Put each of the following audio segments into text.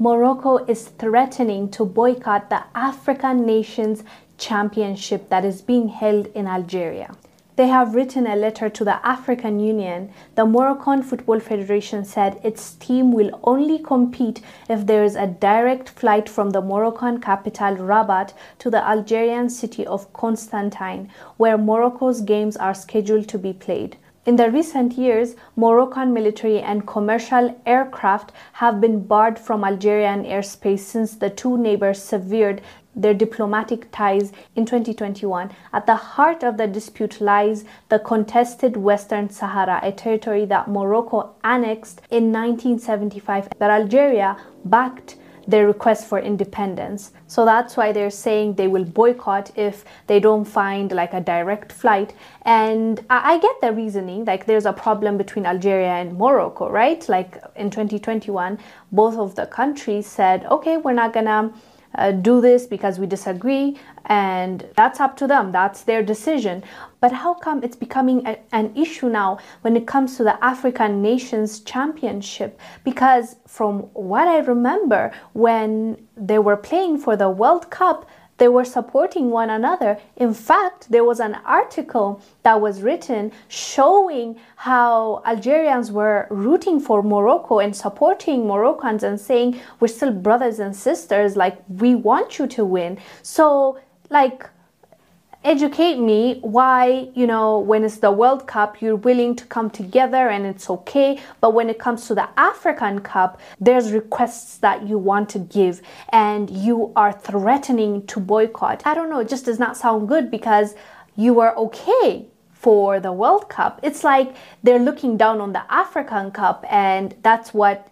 Morocco is threatening to boycott the African Nations Championship that is being held in Algeria. They have written a letter to the African Union. The Moroccan Football Federation said its team will only compete if there is a direct flight from the Moroccan capital Rabat to the Algerian city of Constantine, where Morocco's games are scheduled to be played. In the recent years, Moroccan military and commercial aircraft have been barred from Algerian airspace since the two neighbors severed their diplomatic ties in 2021. At the heart of the dispute lies the contested Western Sahara, a territory that Morocco annexed in 1975 that Algeria backed their request for independence. So that's why they're saying they will boycott if they don't find like a direct flight. And I, I, get the reasoning, like there's a problem between Algeria and Morocco, right? Like in 2021, both of the countries said, okay, we're not gonna uh, do this because we disagree, and that's up to them. That's their decision. But how come it's becoming a, an issue now when it comes to the African Nations Championship? Because from what I remember, when they were playing for the World Cup, they were supporting one another. In fact, there was an article that was written showing how Algerians were rooting for Morocco and supporting Moroccans and saying, We're still brothers and sisters, like, we want you to win. So, like, educate me why you know when it's the world cup you're willing to come together and it's okay. But when it comes to the african cup there's requests that you want to give and you are threatening to boycott. I don't know it just does not sound good because you are okay for the world cup. It's like they're looking down on the african cup and that's what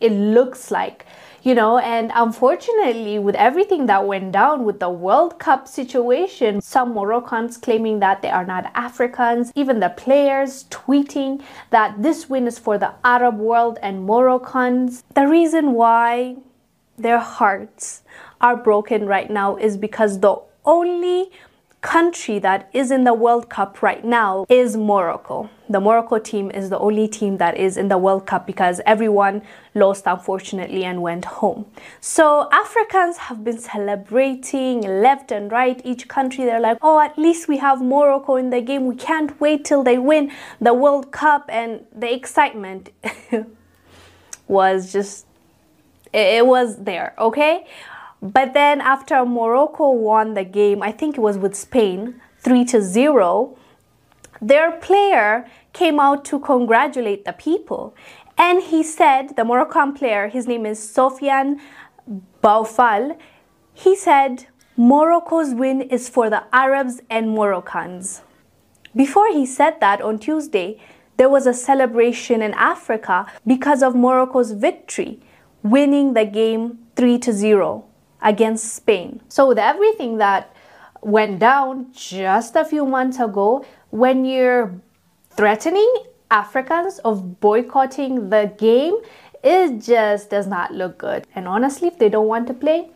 it looks like you know? And unfortunately with everything that went down with the world cup situation some moroccans claiming that they are not africans even the players tweeting that this win is for the arab world and moroccans. The reason why their hearts are broken right now is because the only country that is in the World Cup right now is Morocco. The Morocco team is the only team that is in the World Cup because everyone lost unfortunately and went home. So Africans have been celebrating left and right each country they're like, "Oh, at least we have Morocco in the game. We can't wait till they win the World Cup." And the excitement was just it was there, okay? But then after Morocco won the game, I think it was with Spain, 3 to 0, their player came out to congratulate the people. And he said, the Moroccan player, his name is Sofiane Boufal, he said, Morocco's win is for the Arabs and Moroccans. Before he said that on Tuesday, there was a celebration in Africa because of Morocco's victory, winning the game 3 to 0 against Spain. So, with everything that went down just a few months ago, when you're threatening Africans of boycotting the game, it just does not look good. And honestly, if they don't want to play,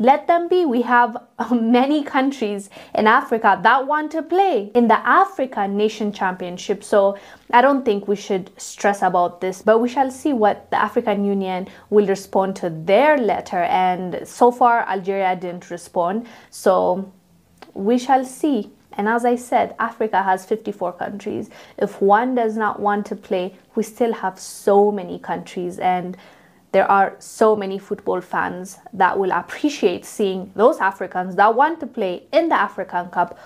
let them be. We have uh, many countries in Africa that want to play in the Africa Nation Championship. So I don't think we should stress about this, but we shall see what the African Union will respond to their letter. And so far, Algeria didn't respond. So we shall see. And as I said, Africa has 54 countries. If one does not want to play, we still have so many countries. And there are so many football fans that will appreciate seeing those Africans that want to play in the African Cup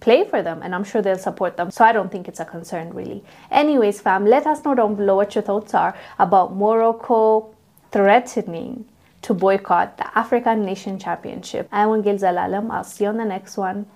play for them and I'm sure they'll support them. So I don't think it's a concern really. Anyways, fam, let us know down below what your thoughts are about Morocco threatening to boycott the African Nation Championship. I'm Wongel Zelalem. I'll see you on the next one.